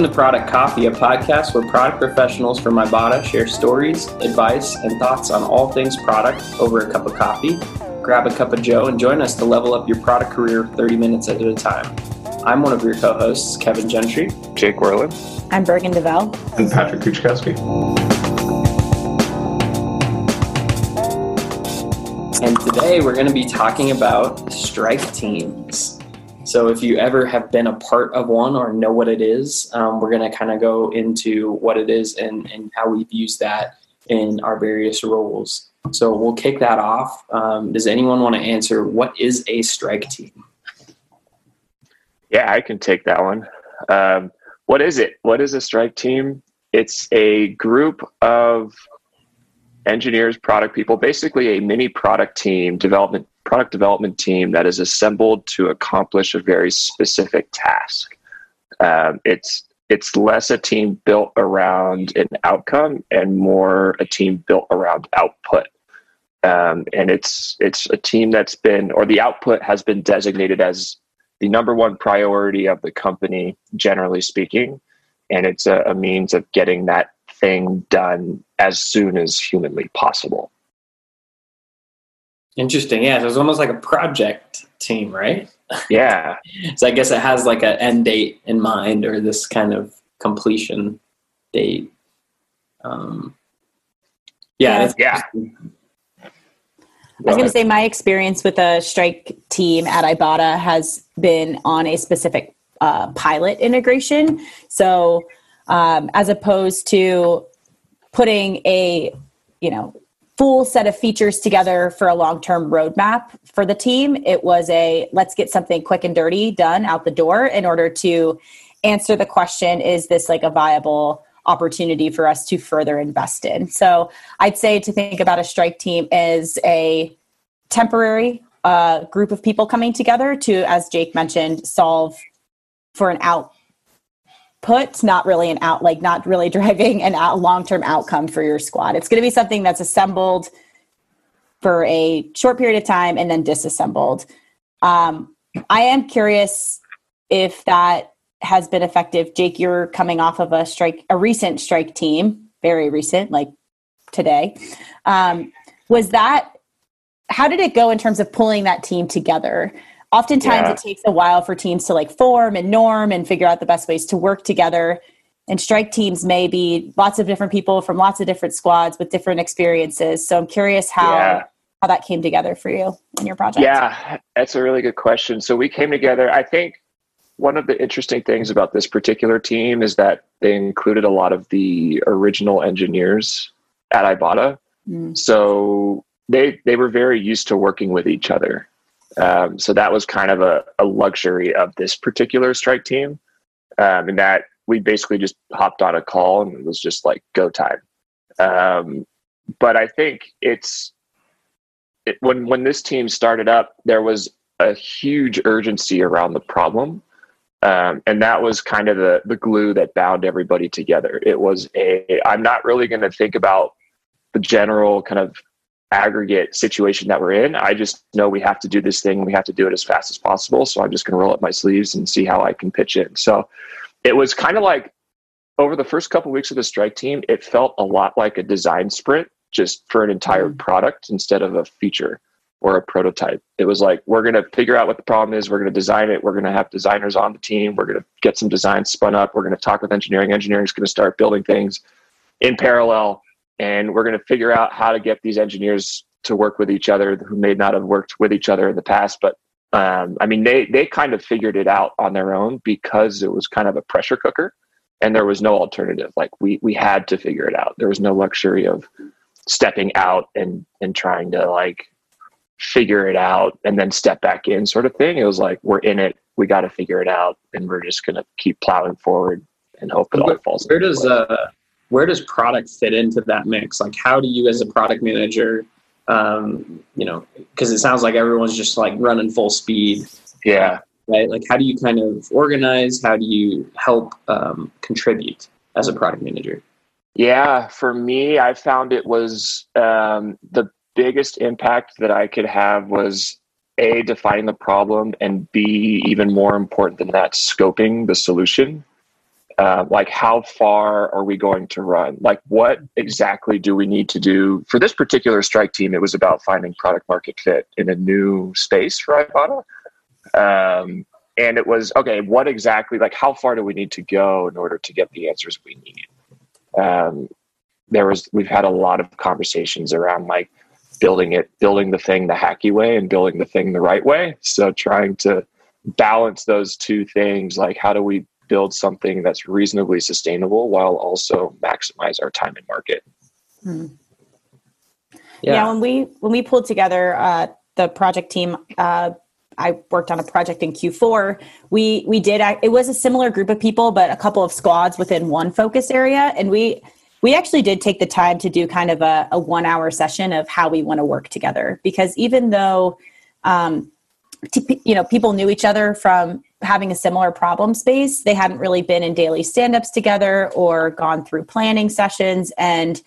Welcome to Product Coffee, a podcast where product professionals from Ibotta share stories, advice, and thoughts on all things product over a cup of coffee. Grab a cup of Joe and join us to level up your product career 30 minutes at a time. I'm one of your co hosts, Kevin Gentry. Jake Werlin. I'm Bergen DeVell. And Patrick Kuchkowski. And today we're going to be talking about strike teams. So, if you ever have been a part of one or know what it is, um, we're going to kind of go into what it is and, and how we've used that in our various roles. So, we'll kick that off. Um, does anyone want to answer what is a strike team? Yeah, I can take that one. Um, what is it? What is a strike team? It's a group of engineers, product people, basically a mini product team, development product development team that is assembled to accomplish a very specific task. Um, it's it's less a team built around an outcome and more a team built around output. Um, and it's it's a team that's been or the output has been designated as the number one priority of the company, generally speaking, and it's a, a means of getting that thing done as soon as humanly possible. Interesting. Yeah. So it's almost like a project team, right? Yeah. so I guess it has like an end date in mind or this kind of completion date. Um, yeah. Yeah. I was going to say my experience with a strike team at Ibotta has been on a specific uh, pilot integration. So, um, as opposed to putting a you know full set of features together for a long-term roadmap for the team. It was a let's get something quick and dirty done out the door in order to answer the question is this like a viable opportunity for us to further invest in? So i'd say to think about a strike team as a temporary uh, group of people coming together to as jake mentioned solve for an out put not really an out like not really driving an out long-term outcome for your squad. It's going to be something that's assembled for a short period of time and then disassembled. Um, i am curious if that has been effective. Jake you're coming off of a strike a recent strike team very recent like today. Um, was that how did it go in terms of pulling that team together oftentimes yeah. it takes a while for teams to like form and norm and figure out the best ways to work together. And strike teams may be lots of different people from lots of different squads with different experiences. So i'm curious how yeah. how that came together for you in your project. Yeah that's a really good question. So we came together. I think one of the interesting things about this particular team is that they included a lot of the original engineers at ibotta. Mm. so they they were very used to working with each other um, so that was kind of a, a, luxury of this particular strike team, um, and that we basically just hopped on a call and it was just like go time. Um, but I think it's it, when when this team started up, there was a huge urgency around the problem, um, and that was kind of the the glue that bound everybody together. It was a I'm not really going to think about the general kind of aggregate situation that we're in. I just know we have to do this thing. We have to do it as fast as possible. So I'm just going to roll up my sleeves and see how I can pitch in. So it was kind of like over the first couple of weeks of the strike team, it felt a lot like a design sprint just for an entire mm-hmm. product instead of a feature or a prototype. It was like, we're going to figure out what the problem is. We're going to design it. We're going to have designers on the team. We're going to get some designs spun up. We're going to talk with engineering. Engineering is going to start building things in parallel and we're going to figure out how to get these engineers to work with each other who may not have worked with each other in the past but um, i mean they they kind of figured it out on their own because it was kind of a pressure cooker and there was no alternative. Like we we had to figure it out. There was no luxury of stepping out and and trying to like figure it out and then step back in sort of thing. It was like we're in it. We got to figure it out and we're just going to keep plowing forward and hope it all falls where does uh where does product fit into that mix? Like, how do you, as a product manager, um, you know, because it sounds like everyone's just like running full speed. Yeah. Right. Like, how do you kind of organize? How do you help um, contribute as a product manager? Yeah, for me, I found it was um, the biggest impact that I could have was a defining the problem and b even more important than that scoping the solution uh, like how far are we going to run? Like what exactly do we need to do? For this particular strike team it was about finding product market fit in a new space for ibotta. Um, and it was okay what exactly like how far do we need to go in order to get the answers we need? Um, there was we've had a lot of conversations around like building it building the thing the hacky way and building the thing the right way. So trying to balance those two things like how do we build something that's reasonably sustainable while also maximize our time in market. Hmm. Yeah. yeah. when we when we pulled together uh, the project team, uh, I worked on a project in Q4. We we did it was a similar group of people, but a couple of squads within one focus area, and we we actually did take the time to do kind of a, a one hour session of how we want to work together because even though um, t- you know people knew each other from having a similar problem space. They hadn't really been in daily stand ups together or gone through planning sessions. And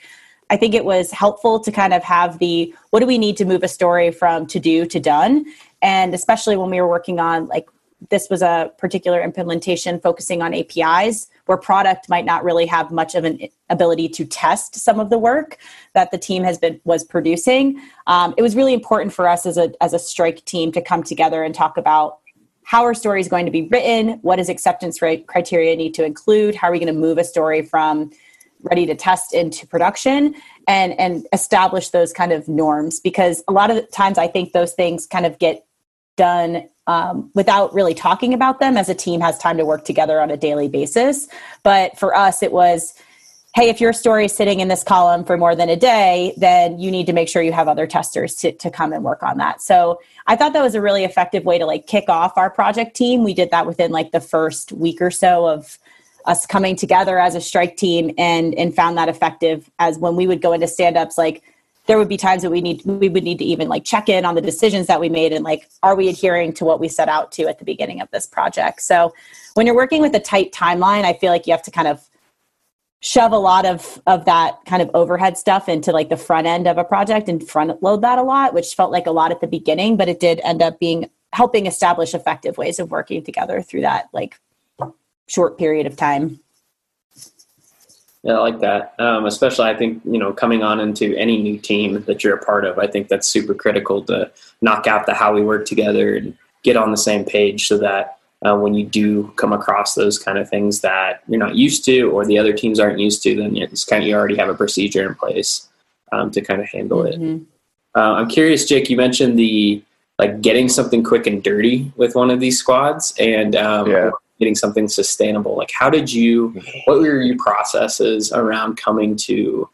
I think it was helpful to kind of have the what do we need to move a story from to do to done? And especially when we were working on like this was a particular implementation focusing on APIs where product might not really have much of an ability to test some of the work that the team has been was producing. Um, it was really important for us as a as a strike team to come together and talk about how are stories going to be written? What does acceptance rate criteria need to include? How are we going to move a story from ready to test into production? And and establish those kind of norms because a lot of times i think those things kind of get done um, without really talking about them as a team has time to work together on a daily basis. But for us it was hey, if your story is sitting in this column for more than a day, then you need to make sure you have other testers to, to come and work on that. So I thought that was a really effective way to like kick off our project team. We did that within like the first week or so of us coming together as a strike team and and found that effective as when we would go into stand-ups like there would be times that we need we would need to even like check in on the decisions that we made and like are we adhering to what we set out to at the beginning of this project so when you're working with a tight timeline i feel like you have to kind of shove a lot of of that kind of overhead stuff into like the front end of a project and front load that a lot which felt like a lot at the beginning but it did end up being helping establish effective ways of working together through that like short period of time. Yeah i like that. Um, especially i think you know coming on into any new team that you're a part of i think that's super critical to knock out the how we work together and get on the same page so that uh, when you do come across those kind of things that you're not used to or the other teams aren't used to, then it's kind of you already have a procedure in place um, to kind of handle mm-hmm. it. Uh, I'm curious, Jake. You mentioned the like getting something quick and dirty with one of these squads, and um, yeah. getting something sustainable. Like, how did you? What were your processes around coming to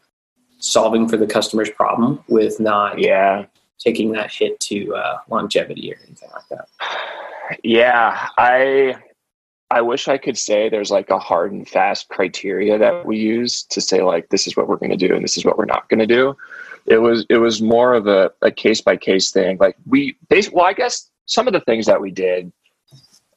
solving for the customer's problem with not yeah taking that hit to uh, longevity or anything like that? Yeah, I I wish I could say there's like a hard and fast criteria that we use to say like this is what we're going to do and this is what we're not going to do. It was it was more of a, a case by case thing. Like we basically, well, I guess some of the things that we did,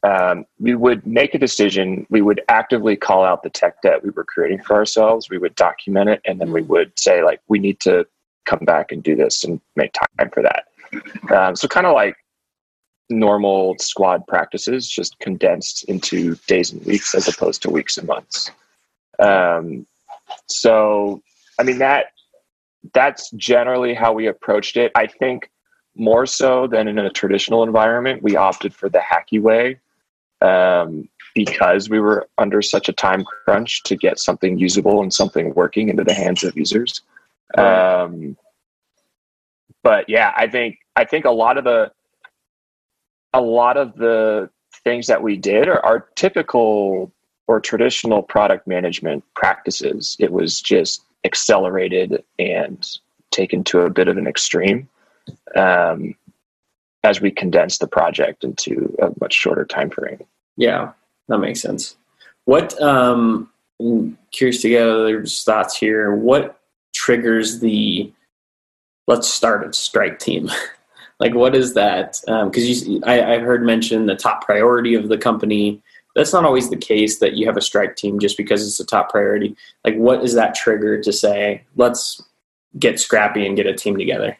um, we would make a decision. We would actively call out the tech debt we were creating for ourselves. We would document it, and then we mm. would say like we need to come back and do this and make time for that. Um, so kind of like normal squad practices, just condensed into days and weeks as opposed to weeks and months. Um, so, I mean that that's generally how we approached it. I think more so than in a traditional environment, we opted for the hacky way um, because we were under such a time crunch to get something usable and something working into the hands of users. Um, but yeah, I think I think a lot of the a lot of the things that we did are, are typical or traditional product management practices. It was just accelerated and taken to a bit of an extreme um, as we condensed the project into a much shorter time frame. Yeah, that makes sense. What um, I'm curious to get other thoughts here. What triggers the let's start a strike team? like what is that because um, you I, i've heard mention the top priority of the company that's not always the case that you have a strike team just because it's a top priority like what is that trigger to say let's get scrappy and get a team together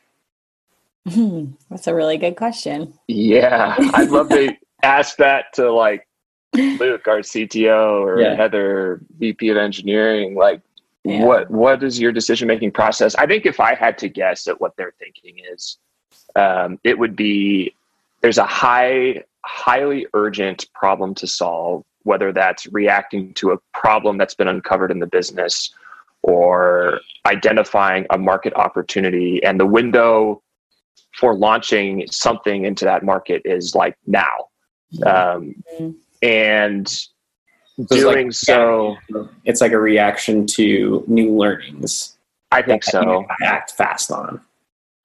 that's a really good question yeah i'd love to ask that to like Luke, our CTO, or Yeah. Heather, VP of engineering, like Yeah. what what is your decision making process? I think if I had to guess at what they're thinking is, um, it would be there's a high highly urgent problem to solve, whether that's reacting to a problem that's been uncovered in the business or identifying a market opportunity and the window for launching something into that market is like now um, Mhm. and So it's like- doing so It's like a reaction to new learnings. i think so Act fast on.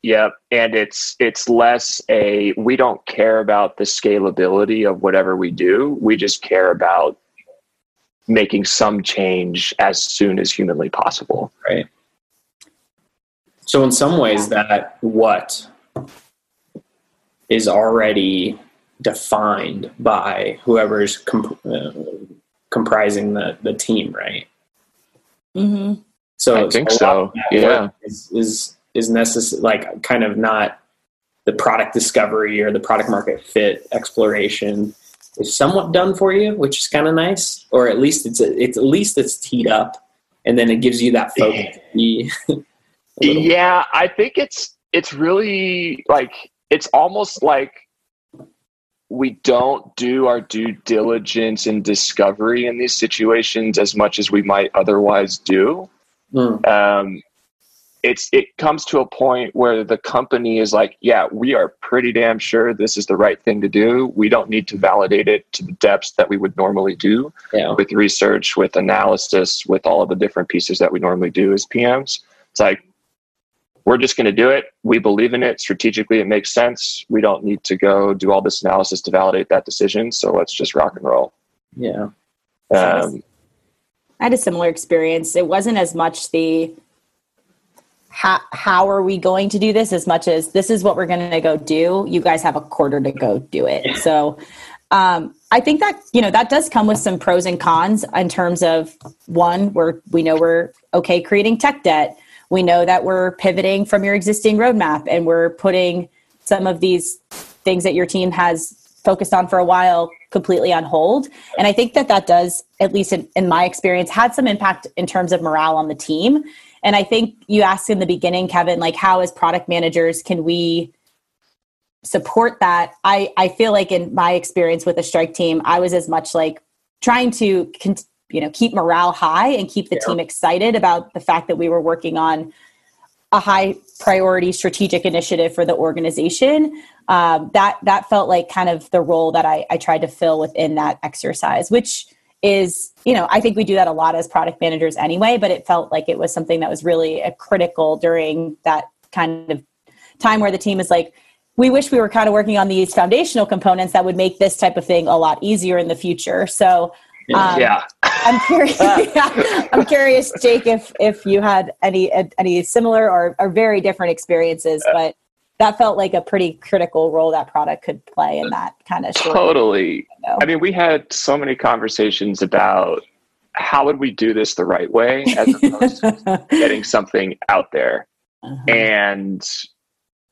Yep, and it's it's less a we don't care about the scalability of whatever we do. We just care about making some change as soon as humanly possible. right? So in some ways, that what is already defined by whoever's comp- uh, comprising the the team, right? hmm So I think a so. Yeah. is is, is necessary, like kind of not the product discovery or the product market fit exploration is somewhat done for you, which is kind of nice, or at least it's it's at least it's teed up, and then it gives you that focus. to be a little- Yeah, I think it's it's really like it's almost like we don't do our due diligence and discovery in these situations as much as we might otherwise do. Mm, um, it's it comes to a point where the company is like, yeah, we are pretty damn sure this is the right thing to do. We don't need to validate it to the depths that we would normally do yeah, with research, with analysis, with all of the different pieces that we normally do as PMs. It's like we're just going to do it. We believe in it strategically. It makes sense. We don't need to go do all this analysis to validate that decision. So let's just rock and roll. yeah, Um, I had a similar experience. It wasn't as much the how, how are we going to do this as much as this is what we're going to go do. You guys have a quarter to go do it. So um, I think that you know that does come with some pros and cons in terms of one, we're we know we're okay creating tech debt. We know that we're pivoting from your existing roadmap and we're putting some of these things that your team has focused on for a while completely on hold. And I think that that does, at least in, in my experience, had some impact in terms of morale on the team. And I think you asked in the beginning, Kevin, like how as product managers can we support that? I, I feel like in my experience with the strike team, I was as much like trying to you know keep morale high and keep the Yeah. team excited about the fact that we were working on a high priority strategic initiative for the organization um, that that felt like kind of the role that I, I tried to fill within that exercise which is you know i think we do that a lot as product managers anyway but it felt like it was something that was really a critical during that kind of time where the team is like we wish we were kind of working on these foundational components that would make this type of thing a lot easier in the future so um, yeah. I'm curious. I'm curious, Jake, if if you had any any similar or, or very different experiences, but that felt like a pretty critical role that product could play in that kind of short Totally. window. I mean, we had so many conversations about how would we do this the right way as opposed to getting something out there. Uh-huh. And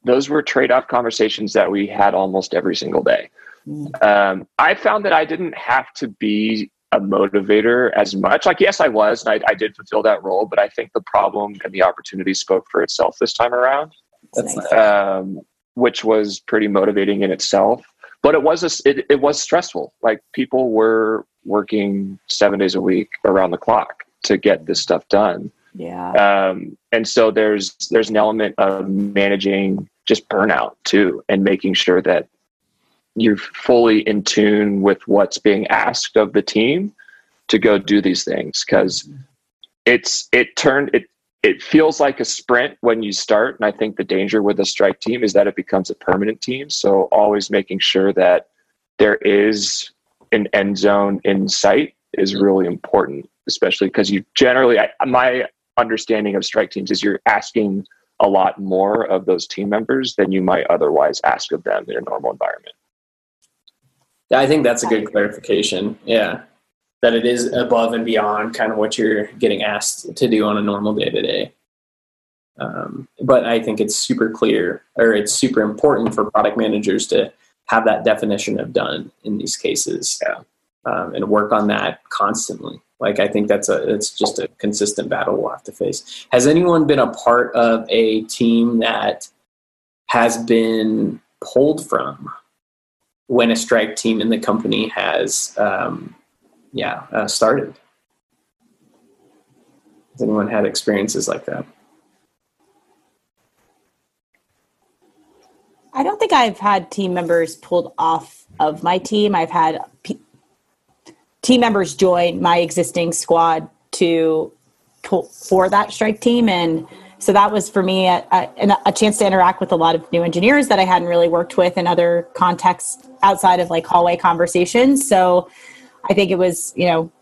those were trade off conversations that we had almost every single day. Mm. Um, I found that I didn't have to be a motivator as much. Like, yes, I was, and I, I did fulfill that role, but I think the problem and the opportunity spoke for itself this time around That's That's nice. um, which was pretty motivating in itself. But it was a, it, it was stressful. Like people were working seven days a week around the clock to get this stuff done, Yeah. um, and so there's there's an element of managing just burnout too, and making sure that you're fully in tune with what's being asked of the team to go do these things because it's it turned it it feels like a sprint when you start and i think the danger with a strike team is that it becomes a permanent team so always making sure that there is an end zone in sight is really important especially because you generally I, my understanding of strike teams is you're asking a lot more of those team members than you might otherwise ask of them in a normal environment Yeah, I think that's a good clarification. Yeah. That it is above and beyond kind of what you're getting asked to do on a normal day to day. Um, But I think it's super clear or it's super important for product managers to have that definition of done in these cases. Yeah. um, and work on that constantly. Like I think that's a it's just a consistent battle we'll have to face. Has anyone been a part of a team that has been pulled from when a strike team in the company has um, yeah uh, started? Has anyone had experiences like that? I don't think I've had team members pulled off of my team. I've had p- team members join my existing squad to pull for that strike team, and so that was for me a, a, a, chance to interact with a lot of new engineers that I hadn't really worked with in other contexts outside of like hallway conversations. So I think it was you know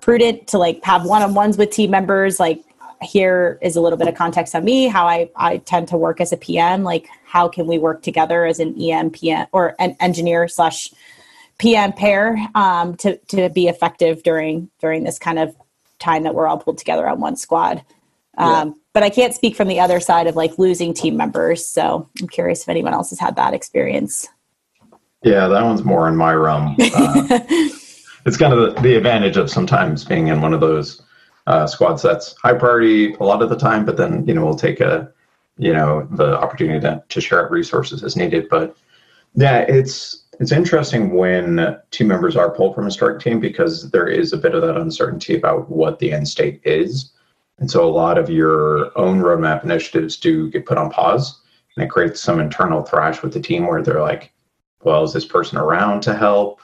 prudent to like have one-on-ones with team members. Like here is a little bit of context on me how i i tend to work as a pm like how can we work together as an em pm or an engineer slash pm pair um, to to be effective during during this kind of time that we're all pulled together on one squad? Um, yeah. but i can't speak from the other side of like losing team members. So i'm curious if anyone else has had that experience yeah that one's more in my realm uh, it's kind of the, the advantage of sometimes being in one of those uh, squad sets. High priority a lot of the time, but then you know we'll take a you know the opportunity to, to share out resources as needed. But yeah, it's it's interesting when team members are pulled from a strike team because there is a bit of that uncertainty about what the end state is. And so a lot of your own roadmap initiatives do get put on pause and it creates some internal thrash with the team where they're like, well, is this person around to help?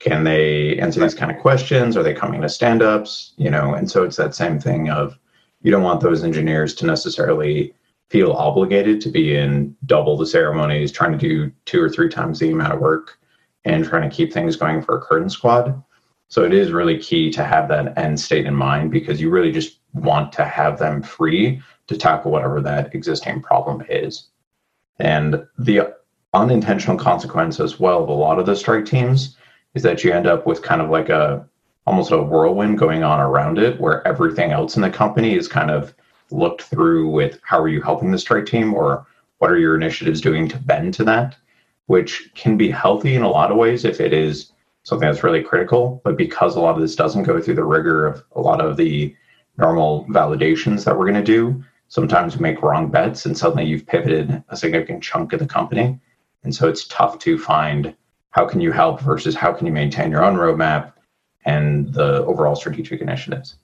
can they answer these kind of questions? Are they coming to stand-ups? You know and so it's that same thing of you don't want those engineers to necessarily feel obligated to be in double the ceremonies trying to do two or three times the amount of work and trying to keep things going for a curtain squad. So it is really key to have that end state in mind because you really just want to have them free to tackle whatever that existing problem is. And the unintentional consequence as well of a lot of the strike teams is that you end up with kind of like a almost a whirlwind going on around it where everything else in the company is kind of looked through with how are you helping the strike team or what are your initiatives doing to bend to that which can be healthy in a lot of ways if it is something that's really critical. But because a lot of this doesn't go through the rigor of a lot of the normal validations that we're going to do sometimes make wrong bets and suddenly you've pivoted a significant chunk of the company and so it's tough to find how can you help versus how can you maintain your own roadmap and the overall strategic initiatives.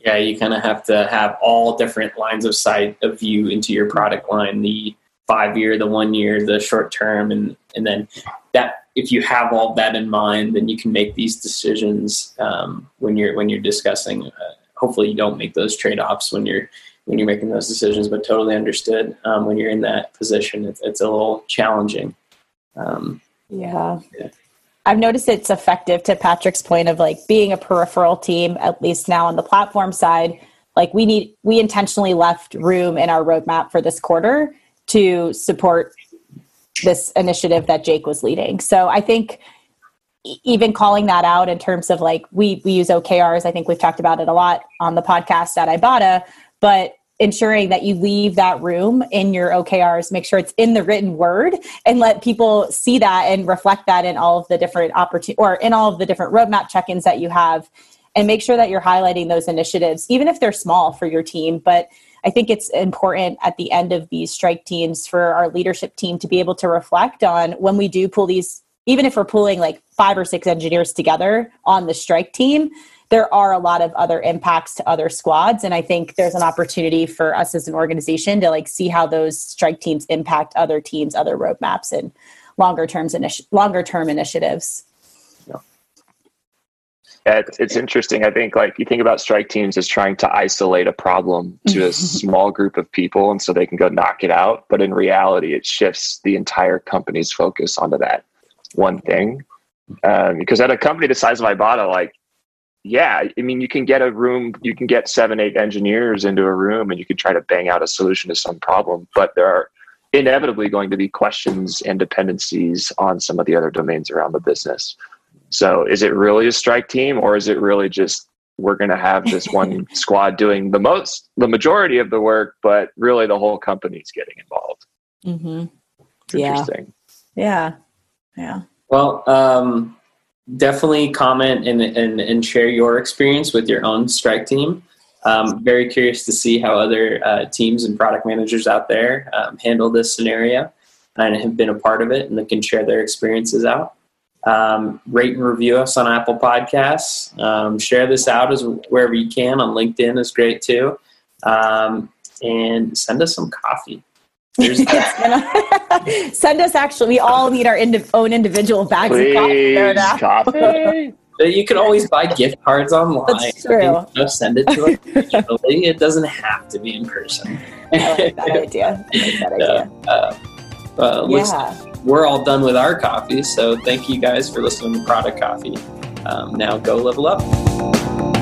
Yeah you kind of have to have all different lines of sight of view into your product line the five year the one year the short term and and then that if you have all that in mind then you can make these decisions um, when you're when you're discussing uh, hopefully you don't make those trade-offs when you're when you're making those decisions but totally understood um, when you're in that position it's, it's a little challenging um, yeah. yeah. I've noticed it's effective to Patrick's point of like being a peripheral team, at least now on the platform side. Like we need, we intentionally left room in our roadmap for this quarter to support this initiative that Jake was leading. So I think even calling that out in terms of like we we use OKRs, I think we've talked about it a lot on the podcast at Ibotta, but ensuring that you leave that room in your OKRs, make sure it's in the written word and let people see that and reflect that in all of the different opportunities or in all of the different roadmap check-ins that you have and make sure that you're highlighting those initiatives, even if they're small for your team. But I think it's important at the end of these strike teams for our leadership team to be able to reflect on when we do pull these, even if we're pulling like five or six engineers together on the strike team, there are a lot of other impacts to other squads and i think there's an opportunity for us as an organization to like see how those strike teams impact other teams other roadmaps and longer terms initi- longer term initiatives. Yeah. yeah it's, it's interesting. I think like you think about strike teams as trying to isolate a problem to a small group of people and so they can go knock it out but in reality it shifts the entire company's focus onto that one thing. Um, because at a company the size of Ibotta, like yeah, I mean, you can get a room, you can get seven, eight engineers into a room and you can try to bang out a solution to some problem, but there are inevitably going to be questions and dependencies on some of the other domains around the business. So is it really a strike team or is it really just we're going to have this one squad doing the most, the majority of the work, but really the whole company's getting involved? Mm-hmm. Yeah. Interesting. Yeah. Yeah. Well, um, definitely comment and, and, and share your experience with your own strike team. Um, very curious to see how other uh, teams and product managers out there um, handle this scenario and have been a part of it and they can share their experiences out. Um, rate and review us on Apple Podcasts. Um, share this out as wherever you can. On LinkedIn is great too. Um, and send us some coffee. Send us actually. We all need our indi- own individual bags Please, of coffee. coffee. You can always buy gift cards online. That's true. You know, send it to us digitally. It doesn't have to be in person. I like that idea. I like that idea. Uh, uh, yeah. We're all done with our coffee, so thank you guys for listening to Product Coffee. Um, now go level up.